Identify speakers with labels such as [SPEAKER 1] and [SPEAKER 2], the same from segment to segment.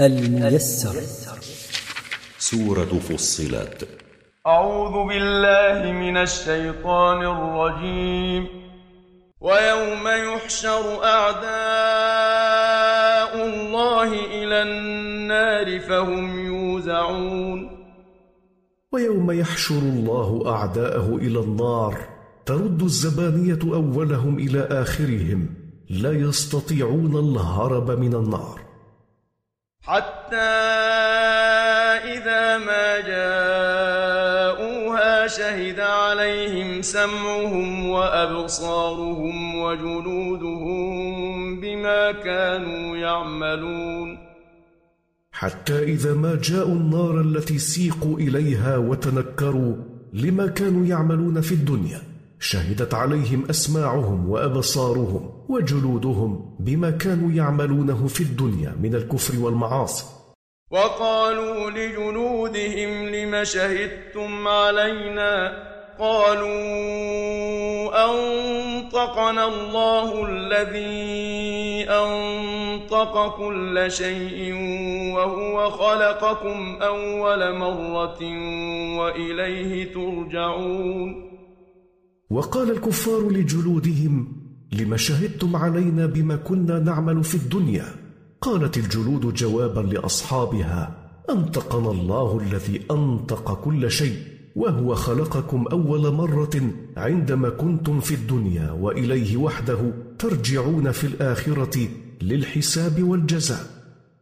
[SPEAKER 1] الميسر.
[SPEAKER 2] سورة فصلت.
[SPEAKER 3] أعوذ بالله من الشيطان الرجيم. ويوم يحشر أعداء الله إلى النار فهم يوزعون.
[SPEAKER 4] ويوم يحشر الله أعداءه إلى النار ترد الزبانية أولهم إلى آخرهم. لا يستطيعون الهرب من النار.
[SPEAKER 3] حتى إذا ما جاءوها شهد عليهم سمعهم وأبصارهم وجلودهم بما كانوا يعملون.
[SPEAKER 4] حتى إذا ما جاءوا النار التي سيقوا إليها وتنكروا لما كانوا يعملون في الدنيا. شهدت عليهم أسماعهم وأبصارهم وجلودهم بما كانوا يعملونه في الدنيا من الكفر والمعاصي.
[SPEAKER 3] وقالوا لجلودهم لم شهدتم علينا؟ قالوا أنطقنا الله الذي أنطق كل شيء وهو خلقكم أول مرة وإليه ترجعون.
[SPEAKER 4] وقال الكفار لجلودهم لم شهدتم علينا بما كنا نعمل في الدنيا؟ قالت الجلود جوابا لأصحابها أنطقنا الله الذي أنطق كل شيء وهو خلقكم أول مرة عندما كنتم في الدنيا وإليه وحده ترجعون في الآخرة للحساب والجزاء.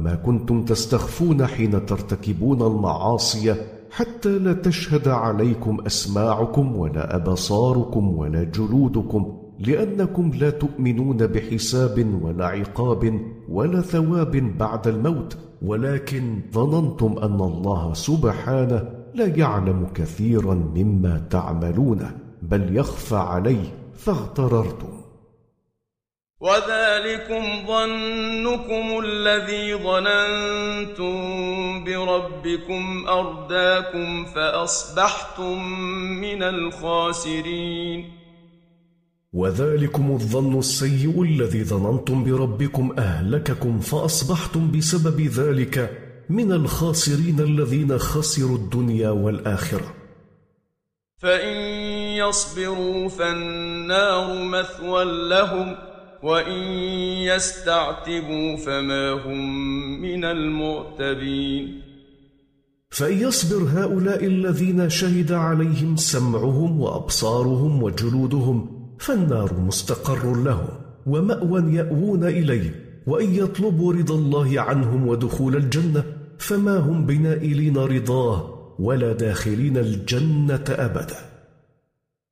[SPEAKER 4] وما كنتم تستخفون حين ترتكبون المعاصي حتى لا تشهد عليكم أسماعكم ولا أبصاركم ولا جلودكم لأنكم لا تؤمنون بحساب ولا عقاب ولا ثواب بعد الموت ولكن ظننتم أن الله سبحانه لا يعلم كثيرا مما تعملون بل يخفى عليه فاغتررتم.
[SPEAKER 3] وذلكم ظنكم الذي ظننتم بربكم أرداكم فأصبحتم من الخاسرين.
[SPEAKER 4] وذلكم الظن السيء الذي ظننتم بربكم أهلككم فأصبحتم بسبب ذلك من الخاسرين الذين خسروا الدنيا والآخرة.
[SPEAKER 3] فإن يصبروا فالنار مثوى لهم وإن يستعتبوا فما هم من المعتبين
[SPEAKER 4] فإن يصبر هؤلاء الذين شهد عليهم سمعهم وأبصارهم وجلودهم فالنار مستقر لهم ومأوى يأوون إليه وإن يطلبوا رضا الله عنهم ودخول الجنة فما هم بنائلين رضاه ولا داخلين الجنة أبداً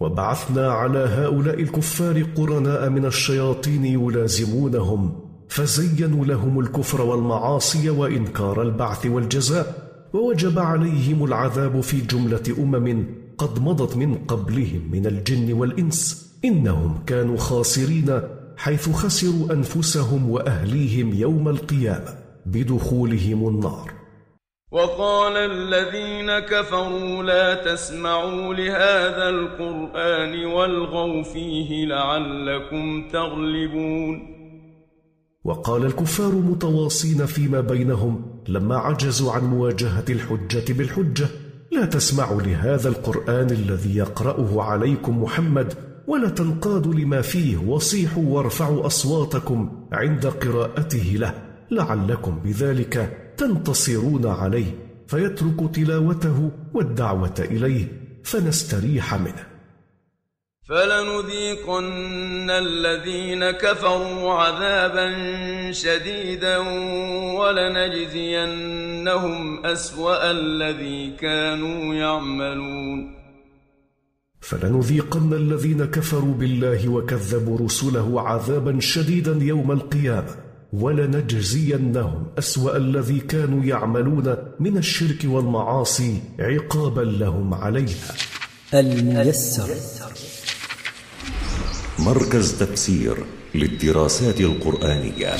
[SPEAKER 4] وبعثنا على هؤلاء الكفار قرناء من الشياطين يلازمونهم فزينوا لهم الكفر والمعاصي وإنكار البعث والجزاء ووجب عليهم العذاب في جملة أمم قد مضت من قبلهم من الجن والإنس. إنهم كانوا خاسرين حيث خسروا أنفسهم وأهليهم يوم القيامة بدخولهم النار.
[SPEAKER 3] وقال الذين كفروا لا تسمعوا لهذا القرآن والغوا فيه لعلكم تغلبون.
[SPEAKER 4] وقال الكفار متواصين فيما بينهم لما عجزوا عن مواجهة الحجة بالحجة لا تسمعوا لهذا القرآن الذي يقرأه عليكم محمد ولا تنقادوا لما فيه وصيحوا وارفعوا أصواتكم عند قراءته له. لعلكم بذلك تنتصرون عليه فيترك تلاوته والدعوة إليه فنستريح منه.
[SPEAKER 3] فلنذيقن الذين كفروا عذابا شديدا ولنجزينهم أسوأ الذي كانوا يعملون.
[SPEAKER 4] فلنذيقن الذين كفروا بالله وكذبوا رسله عذابا شديدا يوم القيامة. ولنجزينهم أسوأ الذي كانوا يعملون من الشرك والمعاصي عقابا لهم عليها.
[SPEAKER 1] الميسر.
[SPEAKER 2] مركز تفسير للدراسات القرآنية.